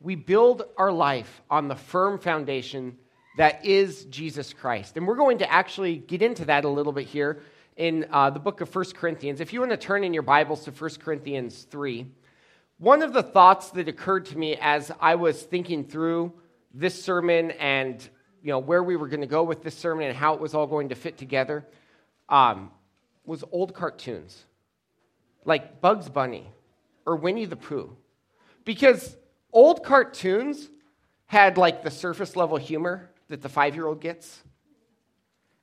we build our life on the firm foundation that is Jesus Christ. And we're going to actually get into that a little bit here in uh, the book of 1 Corinthians. If you want to turn in your Bibles to 1 Corinthians 3, one of the thoughts that occurred to me as I was thinking through this sermon and you know where we were going to go with this sermon and how it was all going to fit together um, was old cartoons like Bugs Bunny or Winnie the Pooh. Because old cartoons had like the surface level humor that the five year old gets.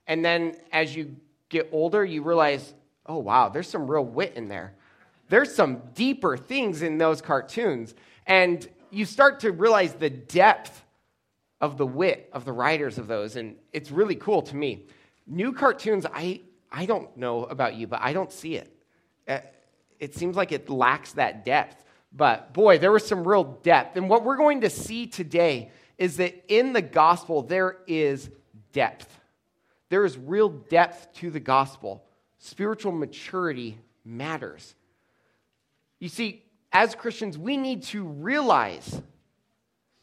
And then as you get older, you realize, oh, wow, there's some real wit in there. There's some deeper things in those cartoons. And you start to realize the depth of the wit of the writers of those. And it's really cool to me. New cartoons, I, I don't know about you, but I don't see it. Uh, it seems like it lacks that depth. But boy, there was some real depth. And what we're going to see today is that in the gospel, there is depth. There is real depth to the gospel. Spiritual maturity matters. You see, as Christians, we need to realize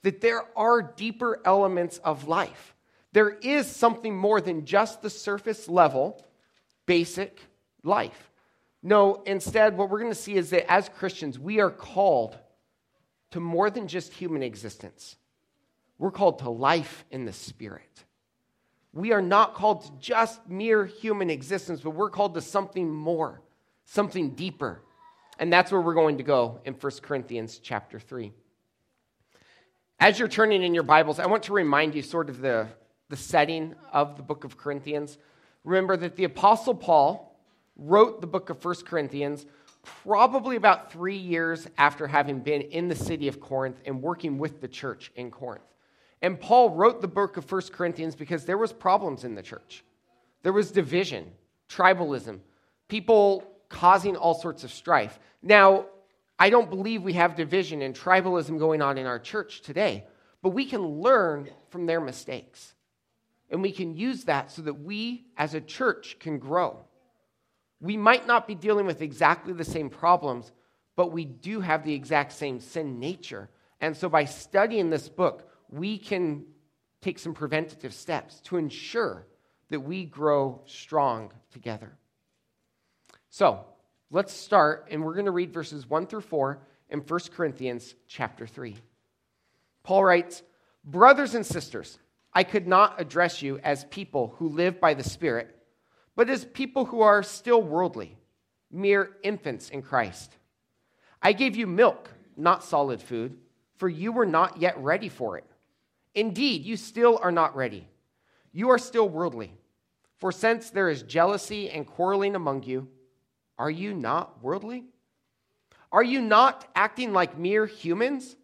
that there are deeper elements of life. There is something more than just the surface level, basic life. No, instead, what we're going to see is that as Christians, we are called to more than just human existence. We're called to life in the Spirit. We are not called to just mere human existence, but we're called to something more, something deeper. And that's where we're going to go in 1 Corinthians chapter 3. As you're turning in your Bibles, I want to remind you sort of the, the setting of the book of Corinthians. Remember that the Apostle Paul wrote the book of 1 Corinthians probably about three years after having been in the city of Corinth and working with the church in Corinth. And Paul wrote the book of 1 Corinthians because there was problems in the church. There was division, tribalism, people causing all sorts of strife. Now, I don't believe we have division and tribalism going on in our church today, but we can learn from their mistakes. And we can use that so that we as a church can grow. We might not be dealing with exactly the same problems, but we do have the exact same sin nature. And so by studying this book, we can take some preventative steps to ensure that we grow strong together. So let's start, and we're going to read verses 1 through 4 in 1 Corinthians chapter 3. Paul writes, Brothers and sisters, I could not address you as people who live by the Spirit but as people who are still worldly, mere infants in Christ. I gave you milk, not solid food, for you were not yet ready for it. Indeed, you still are not ready. You are still worldly. For since there is jealousy and quarreling among you, are you not worldly? Are you not acting like mere humans?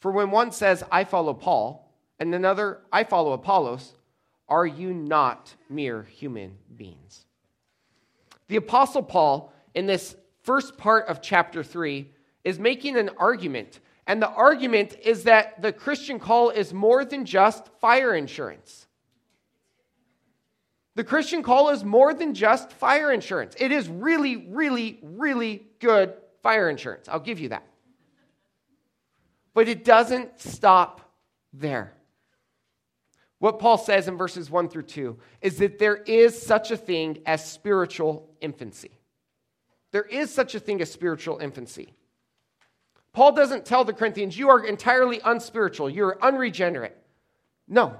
For when one says, I follow Paul, and another, I follow Apollos, are you not mere human beings? The Apostle Paul, in this first part of chapter 3, is making an argument. And the argument is that the Christian call is more than just fire insurance. The Christian call is more than just fire insurance. It is really, really, really good fire insurance. I'll give you that. But it doesn't stop there. What Paul says in verses 1 through 2 is that there is such a thing as spiritual infancy. There is such a thing as spiritual infancy. Paul doesn't tell the Corinthians, you are entirely unspiritual, you're unregenerate. No.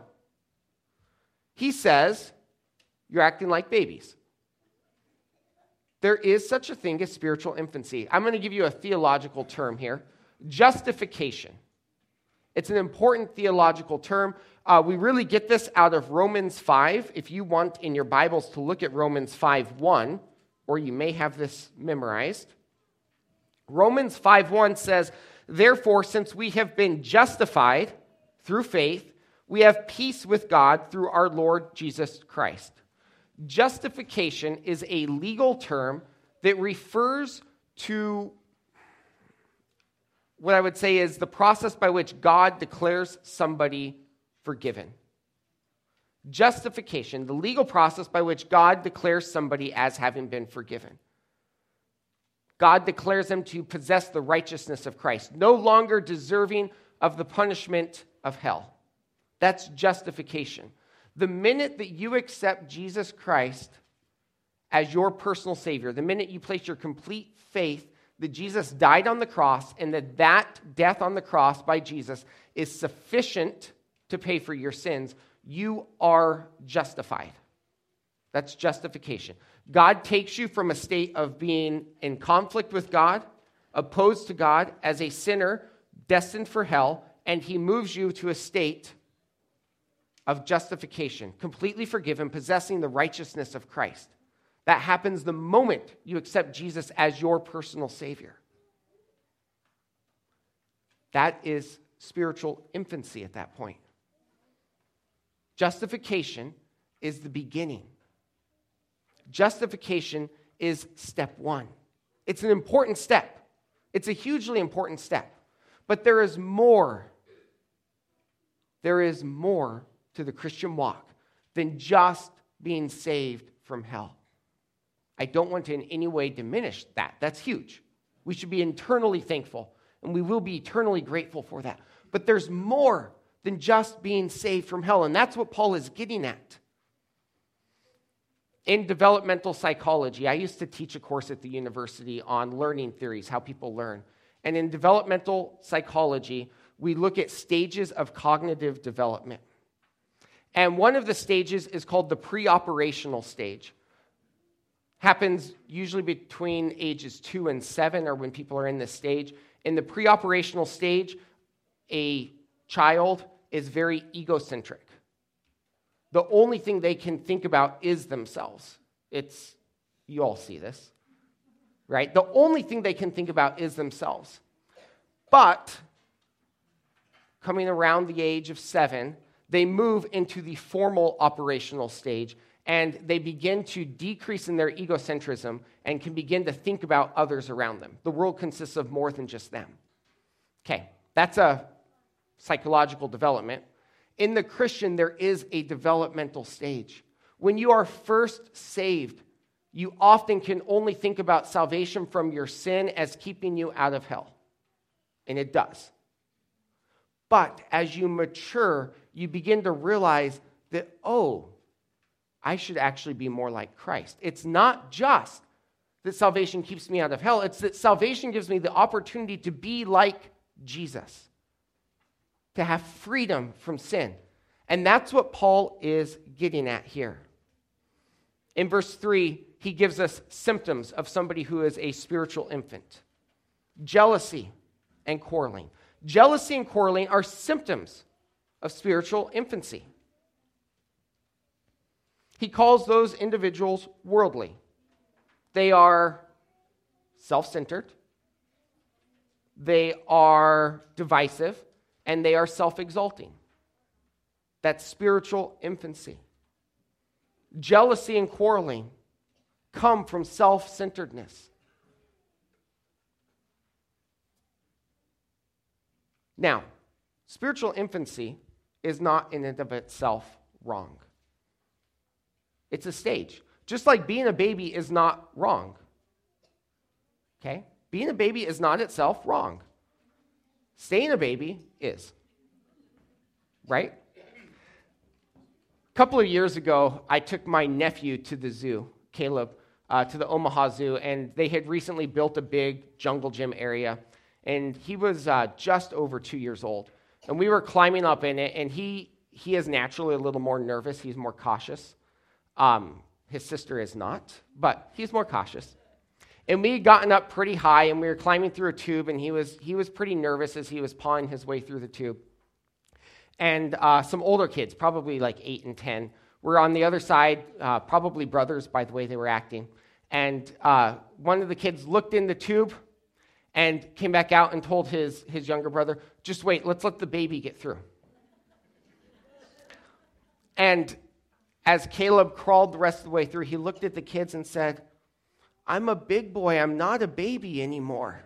He says, you're acting like babies. There is such a thing as spiritual infancy. I'm going to give you a theological term here justification. It's an important theological term. Uh, we really get this out of Romans 5. If you want in your Bibles to look at Romans 5 1, or you may have this memorized. Romans 5 1 says, Therefore, since we have been justified through faith, we have peace with God through our Lord Jesus Christ. Justification is a legal term that refers to what I would say is the process by which God declares somebody forgiven. Justification, the legal process by which God declares somebody as having been forgiven. God declares them to possess the righteousness of Christ, no longer deserving of the punishment of hell. That's justification. The minute that you accept Jesus Christ as your personal Savior, the minute you place your complete faith that Jesus died on the cross and that that death on the cross by Jesus is sufficient to pay for your sins, you are justified. That's justification. God takes you from a state of being in conflict with God, opposed to God, as a sinner destined for hell, and he moves you to a state of justification, completely forgiven, possessing the righteousness of Christ. That happens the moment you accept Jesus as your personal Savior. That is spiritual infancy at that point. Justification is the beginning. Justification is step one. It's an important step, it's a hugely important step. But there is more. There is more to the Christian walk than just being saved from hell. I don't want to in any way diminish that. That's huge. We should be internally thankful, and we will be eternally grateful for that. But there's more than just being saved from hell, and that's what Paul is getting at. In developmental psychology, I used to teach a course at the university on learning theories, how people learn. And in developmental psychology, we look at stages of cognitive development. And one of the stages is called the pre-operational stage happens usually between ages two and seven, or when people are in this stage. In the pre operational stage, a child is very egocentric. The only thing they can think about is themselves. It's, you all see this, right? The only thing they can think about is themselves. But coming around the age of seven, they move into the formal operational stage and they begin to decrease in their egocentrism and can begin to think about others around them. The world consists of more than just them. Okay, that's a psychological development. In the Christian, there is a developmental stage. When you are first saved, you often can only think about salvation from your sin as keeping you out of hell. And it does. But as you mature, you begin to realize that, oh, I should actually be more like Christ. It's not just that salvation keeps me out of hell, it's that salvation gives me the opportunity to be like Jesus, to have freedom from sin. And that's what Paul is getting at here. In verse 3, he gives us symptoms of somebody who is a spiritual infant jealousy and quarreling. Jealousy and quarreling are symptoms of spiritual infancy. He calls those individuals worldly. They are self centered, they are divisive, and they are self exalting. That's spiritual infancy. Jealousy and quarreling come from self centeredness. Now, spiritual infancy is not in and of itself wrong. It's a stage. Just like being a baby is not wrong. Okay? Being a baby is not itself wrong. Staying a baby is. Right? A couple of years ago, I took my nephew to the zoo, Caleb, uh, to the Omaha Zoo, and they had recently built a big jungle gym area. And he was uh, just over two years old. And we were climbing up in it, and he, he is naturally a little more nervous. He's more cautious. Um, his sister is not, but he's more cautious. And we had gotten up pretty high and we were climbing through a tube, and he was, he was pretty nervous as he was pawing his way through the tube. And uh, some older kids, probably like eight and 10, were on the other side, uh, probably brothers by the way they were acting. And uh, one of the kids looked in the tube and came back out and told his, his younger brother, just wait, let's let the baby get through. And as Caleb crawled the rest of the way through, he looked at the kids and said, I'm a big boy, I'm not a baby anymore.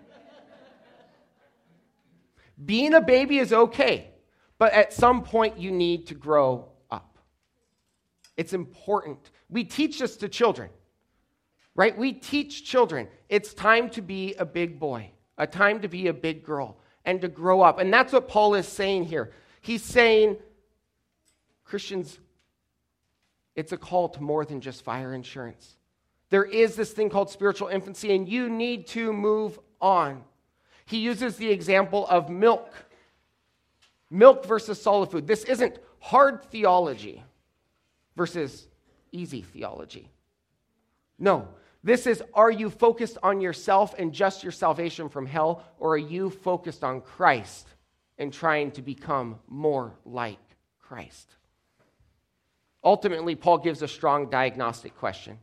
Being a baby is okay, but at some point you need to grow up. It's important. We teach this to children, right? We teach children it's time to be a big boy, a time to be a big girl. and to grow up. And that's what Paul is saying here. He's saying, Christians, it's a call to more than just fire insurance. There is this thing called spiritual infancy, and you need to move on. He uses the example of milk milk versus solid food. This isn't hard theology versus easy theology. No, this is are you focused on yourself and just your salvation from hell, or are you focused on Christ and trying to become more like Christ? Ultimately, Paul gives a strong diagnostic question.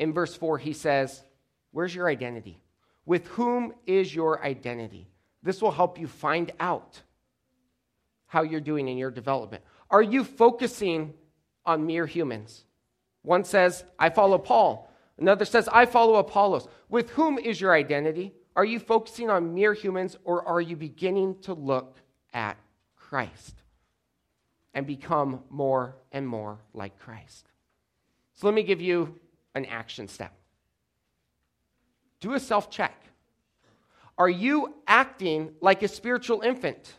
In verse 4, he says, Where's your identity? With whom is your identity? This will help you find out how you're doing in your development. Are you focusing on mere humans? One says, I follow Paul. Another says, I follow Apollos. With whom is your identity? Are you focusing on mere humans or are you beginning to look at Christ and become more and more like Christ? So let me give you an action step. Do a self check. Are you acting like a spiritual infant?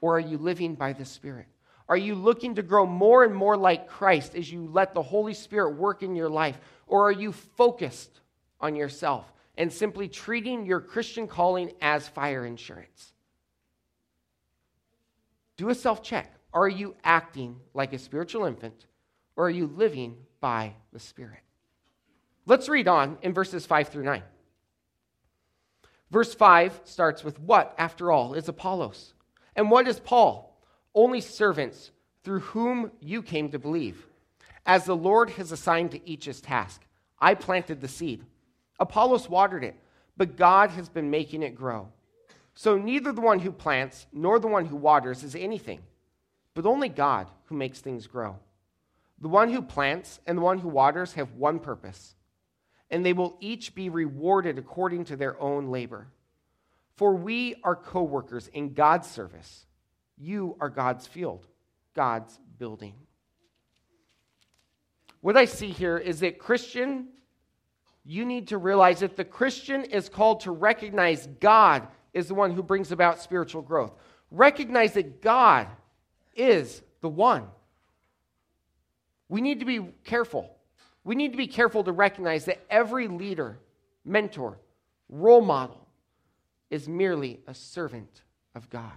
Or are you living by the Spirit? Are you looking to grow more and more like Christ as you let the Holy Spirit work in your life? Or are you focused on yourself and simply treating your Christian calling as fire insurance? Do a self check. Are you acting like a spiritual infant or are you living by the Spirit? Let's read on in verses 5 through 9. Verse 5 starts with What, after all, is Apollos? And what is Paul? only servants through whom you came to believe. As the Lord has assigned to each his task, I planted the seed. Apollos watered it, but God has been making it grow. So neither the one who plants nor the one who waters is anything, but only God who makes things grow. The one who plants and the one who waters have one purpose, and they will each be rewarded according to their own labor. For we are co workers in God's service. You are God's field, God's building. What I see here is that Christian, you need to realize that the Christian is called to recognize God is the one who brings about spiritual growth. Recognize that God is the one. We need to be careful. We need to be careful to recognize that every leader, mentor, role model is merely a servant of God.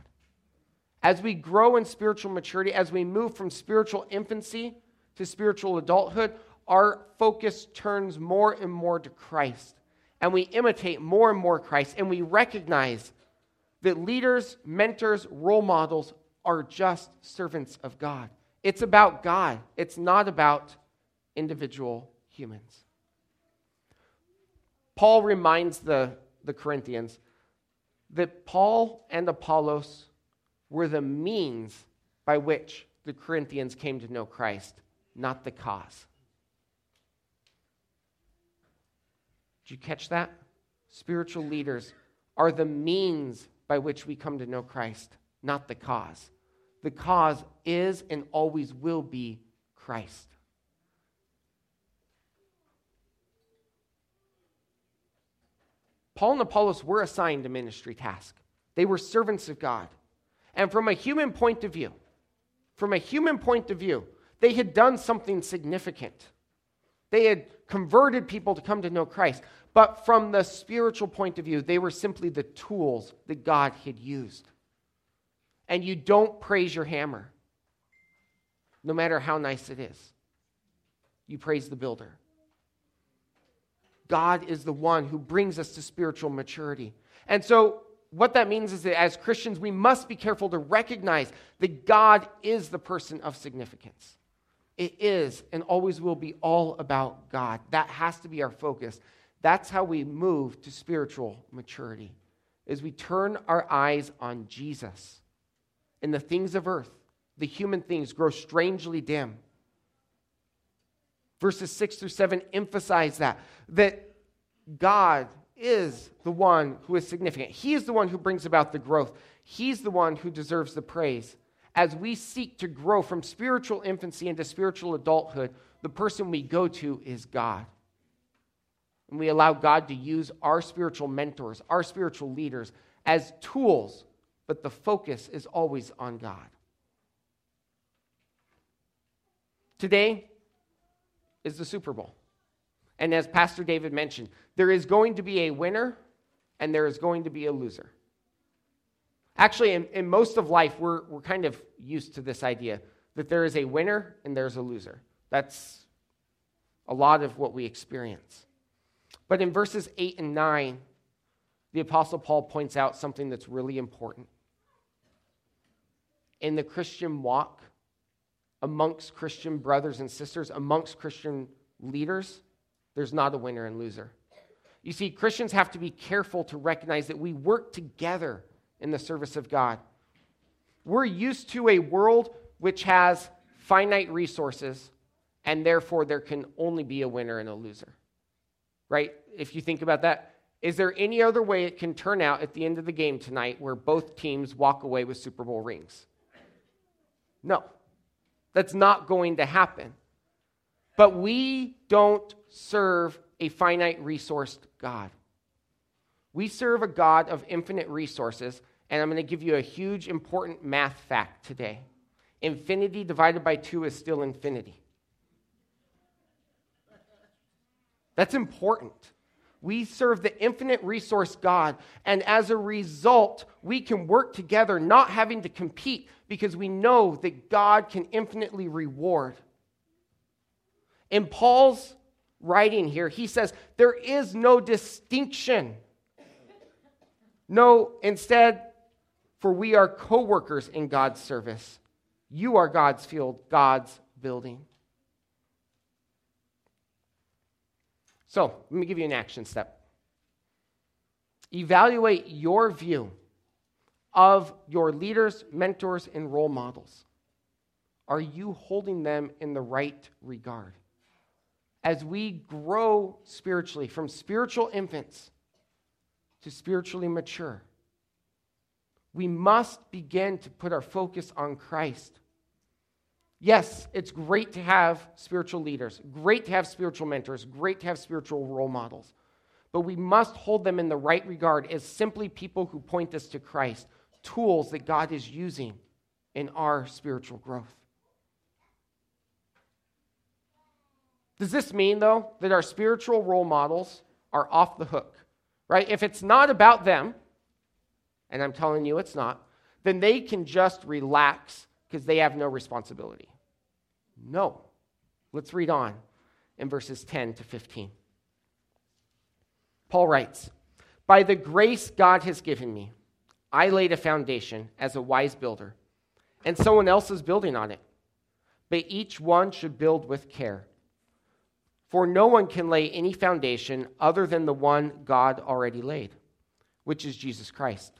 As we grow in spiritual maturity, as we move from spiritual infancy to spiritual adulthood, our focus turns more and more to Christ. And we imitate more and more Christ. And we recognize that leaders, mentors, role models are just servants of God. It's about God, it's not about individual humans. Paul reminds the, the Corinthians that Paul and Apollos were the means by which the Corinthians came to know Christ, not the cause. Did you catch that? Spiritual leaders are the means by which we come to know Christ, not the cause. The cause is and always will be Christ. Paul and Apollos were assigned a ministry task. They were servants of God. And from a human point of view, from a human point of view, they had done something significant. They had converted people to come to know Christ. But from the spiritual point of view, they were simply the tools that God had used. And you don't praise your hammer, no matter how nice it is. You praise the builder. God is the one who brings us to spiritual maturity. And so what that means is that as Christians, we must be careful to recognize that God is the person of significance. It is and always will be all about God. That has to be our focus. That's how we move to spiritual maturity. As we turn our eyes on Jesus and the things of earth, the human things grow strangely dim. Verses 6 through 7 emphasize that that God is the one who is significant. He is the one who brings about the growth. He's the one who deserves the praise. As we seek to grow from spiritual infancy into spiritual adulthood, the person we go to is God. and we allow God to use our spiritual mentors, our spiritual leaders as tools, but the focus is always on God. Today is the Super Bowl. And as Pastor David mentioned, there is going to be a winner and there is going to be a loser. Actually, in, in most of life, we're, we're kind of used to this idea that there is a winner and there's a loser. That's a lot of what we experience. But in verses 8 and 9, the Apostle Paul points out something that's really important. In the Christian walk, amongst Christian brothers and sisters, amongst Christian leaders, there's not a winner and loser. You see, Christians have to be careful to recognize that we work together in the service of God. We're used to a world which has finite resources, and therefore there can only be a winner and a loser right? If you think about that, is there any other way it can turn out at the end of the game tonight where both teams walk away with Super Bowl rings? No, that's not going to happen. But we don't serve a finite resourced God. We serve a God of infinite resources, and I'm going to give you a huge, important math fact today. Infinity divided by two is still infinity. That's important. We serve the infinite resource God, and as a result, we can work together, not having to compete, because we know that God can infinitely reward. In Paul's writing here, he says, There is no distinction. No, instead, for we are co workers in God's service. You are God's field, God's building. So, let me give you an action step. Evaluate your view of your leaders, mentors, and role models. Are you holding them in the right regard? As we grow spiritually from spiritual infants to spiritually mature, we must begin to put our focus on Christ Yes, it's great to have spiritual leaders, great to have spiritual mentors, great to have spiritual role models. But we must hold them in the right regard as simply people who point us to Christ, tools that God is using in our spiritual growth. Does this mean, though, that our spiritual role models are off the hook? Right? If it's not about them, and I'm telling you it's not, then they can just relax because they have no responsibility. No. Let's read on in verses 10 to 15. Paul writes By the grace God has given me, I laid a foundation as a wise builder, and someone else is building on it. But each one should build with care. For no one can lay any foundation other than the one God already laid, which is Jesus Christ.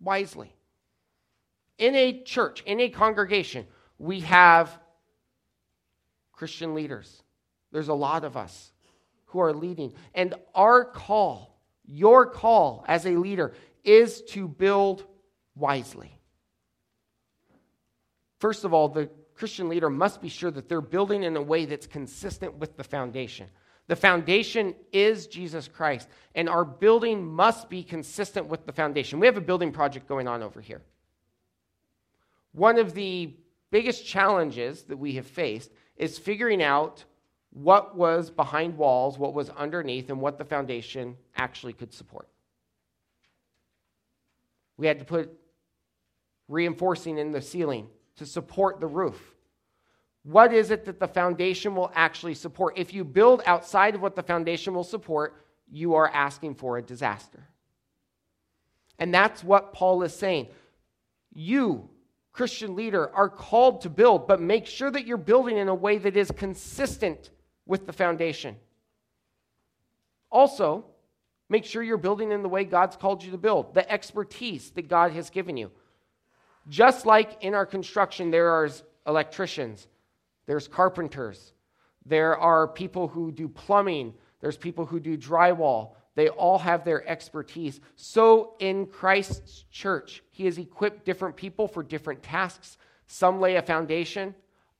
wisely. In a church, in a congregation, we have Christian leaders. There's a lot of us who are leading. And our call, your call as a leader, is to build wisely. First of all, the Christian leader must be sure that they're building in a way that's consistent with the foundation. The foundation is Jesus Christ, and our building must be consistent with the foundation. We have a building project going on over here. One of the biggest challenges that we have faced is figuring out what was behind walls, what was underneath, and what the foundation actually could support. We had to put reinforcing in the ceiling to support the roof. What is it that the foundation will actually support? If you build outside of what the foundation will support, you are asking for a disaster. And that's what Paul is saying. You, Christian leader, are called to build, but make sure that you're building in a way that is consistent with the foundation. Also, make sure you're building in the way God's called you to build, the expertise that God has given you. Just like in our construction, there are electricians, there's carpenters, there are people who do plumbing, there's people who do drywall. They all have their expertise. So in Christ's church, He has equipped different people for different tasks. Some lay a foundation,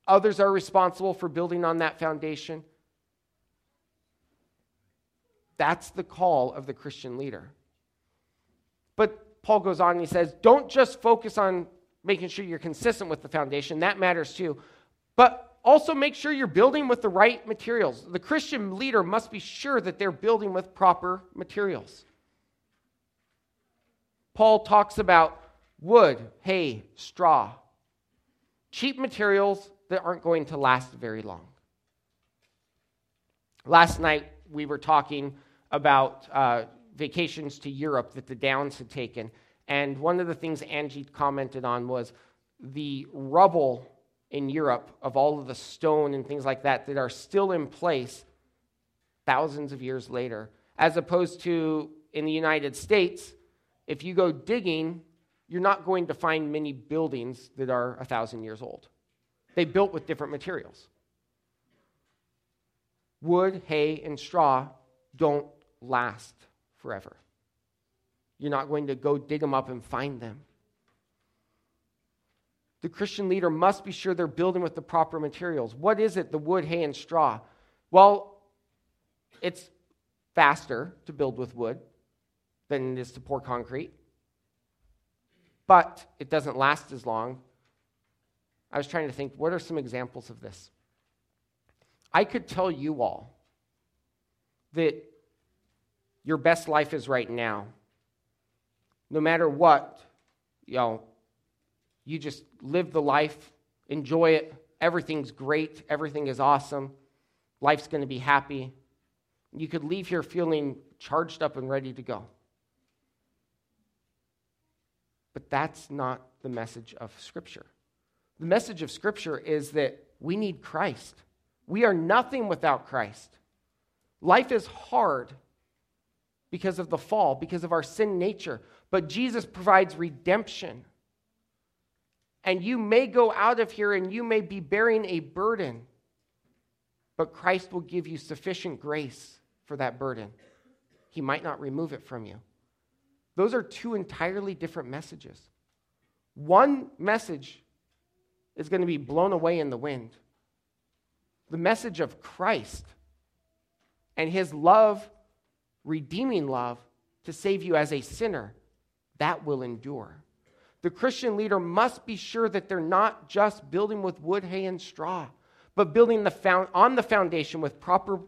others are responsible for building on that foundation. That's the call of the Christian leader. But Paul goes on and he says, don't just focus on making sure you're consistent with the foundation, that matters too. But also make sure you're building with the right materials. The Christian leader must be sure that they're building with proper materials. Paul talks about wood, hay, straw, cheap materials that aren't going to last very long. Last night, we were talking about uh, vacations to Europe that the Downs had taken. And one of the things Angie commented on was the rubble in Europe of all of the stone and things like that that are still in place thousands of years later, as opposed to in the United States, if you go digging, you're not going to find many buildings that are a thousand years old. They built with different materials. Wood, hay, and straw don't last forever. You're not going to go dig them up and find them. The Christian leader must be sure they're building with the proper materials. What is it, the wood, hay, and straw? Well, it's faster to build with wood than it is to pour concrete, but it doesn't last as long. I was trying to think, what are some examples of this? I could tell you all that your best life is right now. No matter what, you know, you just live the life, enjoy it. Everything's great, everything is awesome. Life's going to be happy. You could leave here feeling charged up and ready to go. But that's not the message of Scripture. The message of Scripture is that we need Christ. We are nothing without Christ. Life is hard because of the fall, because of our sin nature, but Jesus provides redemption. And you may go out of here and you may be bearing a burden, but Christ will give you sufficient grace for that burden. He might not remove it from you. Those are two entirely different messages. One message is going to be blown away in the wind. The message of Christ and his love, redeeming love, to save you as a sinner, that will endure. The Christian leader must be sure that they're not just building with wood, hay, and straw, but building the found, on the foundation with proper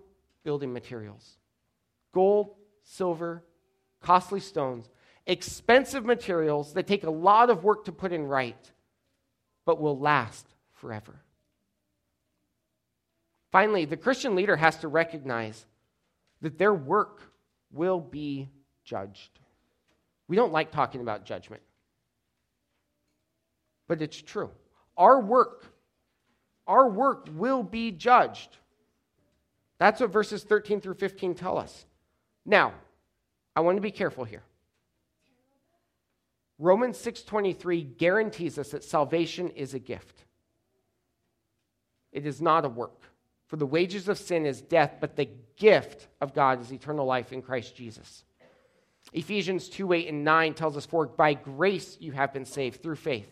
building materials gold, silver, costly stones, expensive materials that take a lot of work to put in right, but will last forever. Finally, the Christian leader has to recognize that their work will be judged. We don't like talking about judgment but it's true. Our work, our work will be judged. That's what verses 13 through 15 tell us. Now, I want to be careful here. Romans 6:23 guarantees us that salvation is a gift. It is not a work. For the wages of sin is death, but the gift of God is eternal life in Christ Jesus. Ephesians 2 8 and 9 tells us, For by grace you have been saved through faith.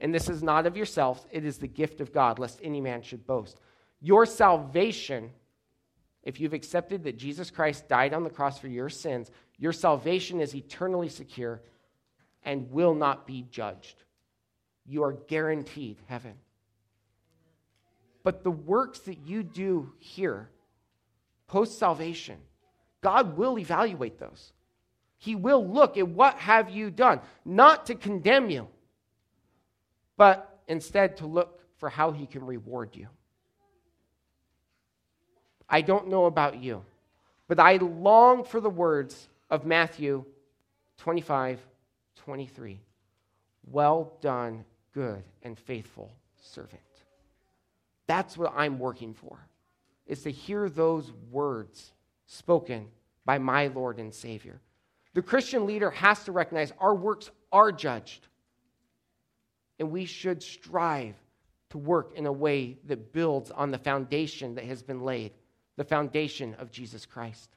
And this is not of yourselves, it is the gift of God, lest any man should boast. Your salvation, if you've accepted that Jesus Christ died on the cross for your sins, your salvation is eternally secure and will not be judged. You are guaranteed heaven. But the works that you do here, post salvation, God will evaluate those. He will look at what have you done, not to condemn you but instead to look for how he can reward you. I don't know about you, but I long for the words of Matthew 25, 23. Well done, good and faithful servant. That's what I'm working for, is to hear those words spoken by my Lord and Savior. The Christian leader has to recognize our works are judged. And we should strive to work in a way that builds on the foundation that has been laid, the foundation of Jesus Christ.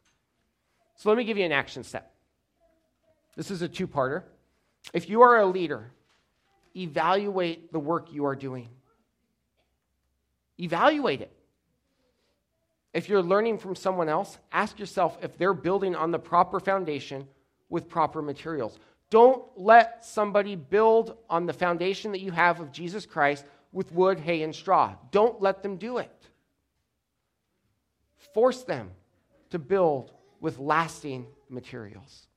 So let me give you an action step. This is a two parter. If you are a leader, evaluate the work you are doing. Evaluate it. If you're learning from someone else, ask yourself if they're building on the proper foundation with proper materials. Don't let somebody build on the foundation that you have of Jesus Christ with wood, hay, and straw. Don't let them do it. Force them to build with lasting materials.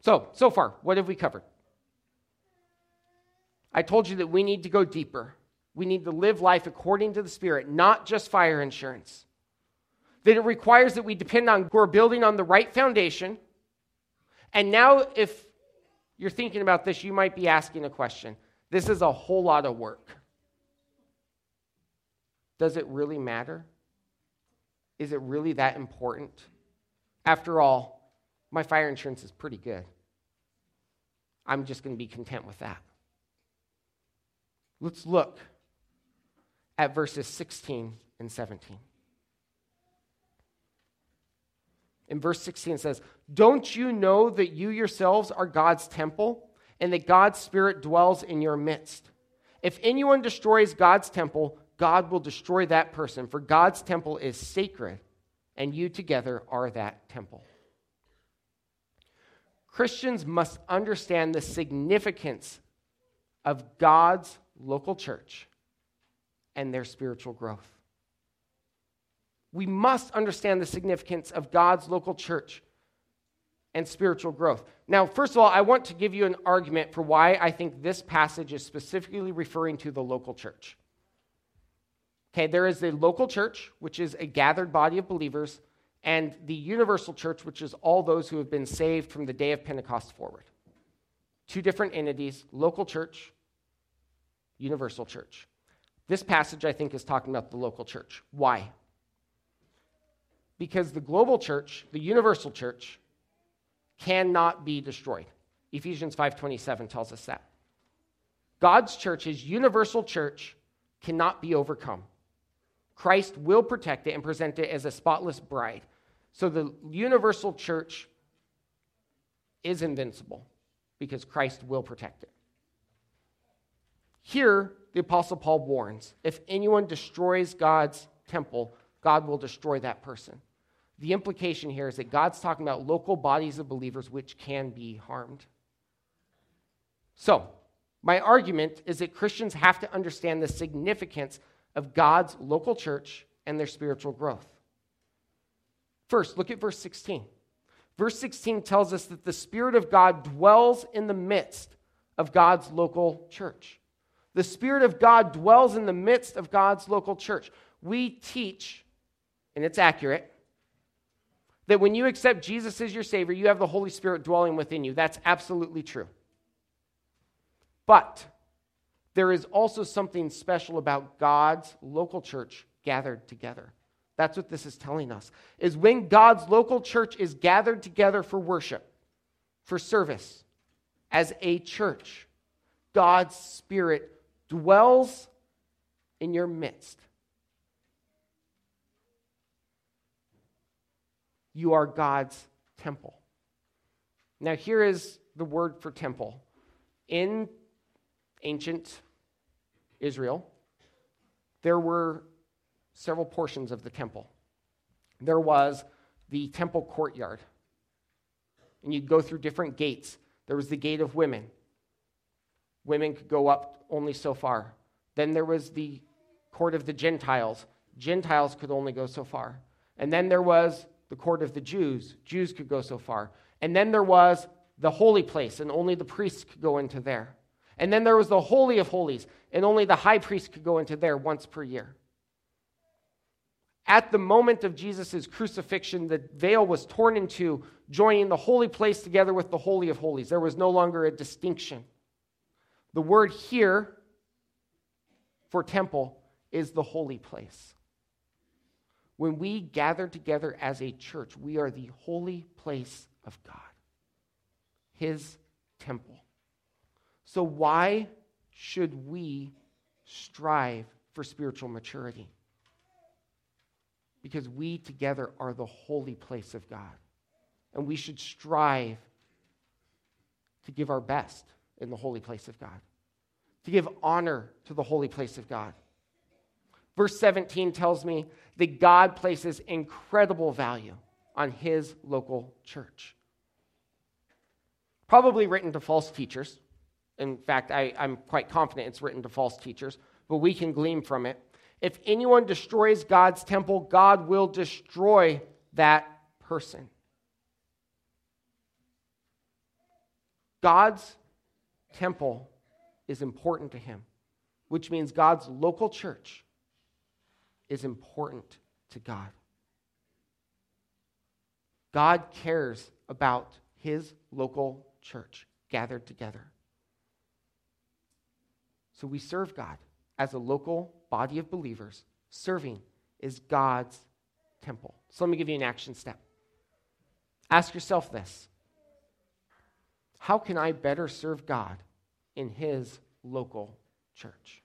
So, so far, what have we covered? I told you that we need to go deeper. We need to live life according to the Spirit, not just fire insurance. That it requires that we depend on, we're building on the right foundation. And now, if you're thinking about this, you might be asking a question. This is a whole lot of work. Does it really matter? Is it really that important? After all, my fire insurance is pretty good. I'm just going to be content with that. Let's look at verses 16 and 17. In verse 16 it says, Don't you know that you yourselves are God's temple and that God's Spirit dwells in your midst? If anyone destroys God's temple, God will destroy that person, for God's temple is sacred, and you together are that temple. Christians must understand the significance of God's local church and their spiritual growth. We must understand the significance of God's local church and spiritual growth. Now, first of all, I want to give you an argument for why I think this passage is specifically referring to the local church. Okay, there is a local church, which is a gathered body of believers, and the universal church, which is all those who have been saved from the day of Pentecost forward. Two different entities local church, universal church. This passage, I think, is talking about the local church. Why? Because the global church, the universal church, cannot be destroyed. Ephesians 5:27 tells us that. God's church, his universal church, cannot be overcome. Christ will protect it and present it as a spotless bride. So the universal church is invincible because Christ will protect it. Here, the Apostle Paul warns if anyone destroys God's temple, God will destroy that person. The implication here is that God's talking about local bodies of believers which can be harmed. So, my argument is that Christians have to understand the significance of God's local church and their spiritual growth. First, look at verse 16. Verse 16 tells us that the Spirit of God dwells in the midst of God's local church. The Spirit of God dwells in the midst of God's local church. We teach, and it's accurate, that when you accept Jesus as your Savior, you have the Holy Spirit dwelling within you. That's absolutely true. But there is also something special about God's local church gathered together. That's what this is telling us. Is when God's local church is gathered together for worship, for service, as a church, God's Spirit dwells in your midst. You are God's temple. Now, here is the word for temple. In ancient Israel, there were several portions of the temple. There was the temple courtyard, and you'd go through different gates. There was the gate of women, women could go up only so far. Then there was the court of the Gentiles. Gentiles could only go so far. And then there was the court of the Jews. Jews could go so far. And then there was the holy place, and only the priests could go into there. And then there was the Holy of Holies, and only the high priest could go into there once per year. At the moment of Jesus' crucifixion, the veil was torn in two, joining the holy place together with the Holy of Holies. There was no longer a distinction. The word here for temple is the holy place. When we gather together as a church, we are the holy place of God, His temple. So, why should we strive for spiritual maturity? Because we together are the holy place of God. And we should strive to give our best in the holy place of God, to give honor to the holy place of God. Verse 17 tells me that God places incredible value on his local church. Probably written to false teachers. In fact, I, am quite confident it's written to false teachers, but we can glean from it. If anyone destroys God's temple, God will destroy that person. God's temple is important to him, which means God's local church is important to God. God cares about his local church gathered together. So we serve God as a local body of believers. Serving is God's temple. So let me give you an action step. Ask yourself this How can I better serve God in his local church?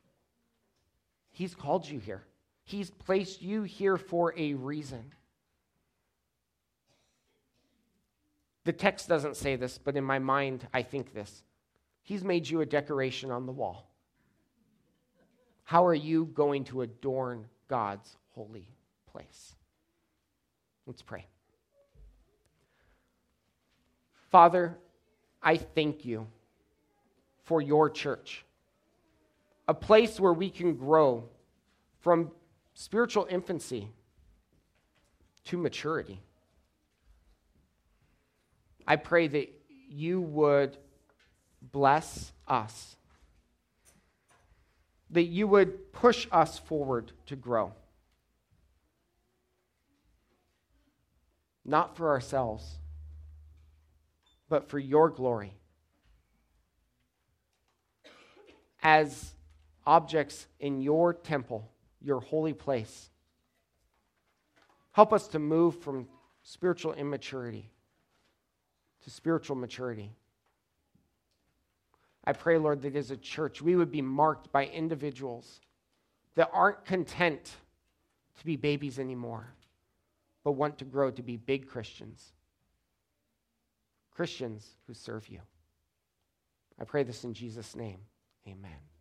He's called you here. He's placed you here for a reason. The text doesn't say this, but in my mind, I think this. He's made you a decoration on the wall. How are you going to adorn God's holy place? Let's pray. Father, I thank you for your church, a place where we can grow from spiritual infancy to maturity. I pray that you would bless us, that you would push us forward to grow. Not for ourselves, but for your glory. As objects in your temple your holy place. Help us to move from spiritual immaturity to spiritual maturity. I pray, Lord, that as a church, we would be marked by individuals that aren't content to be babies anymore, but want to grow to be big Christians. Christians who serve you. I pray this in Jesus' name. Amen.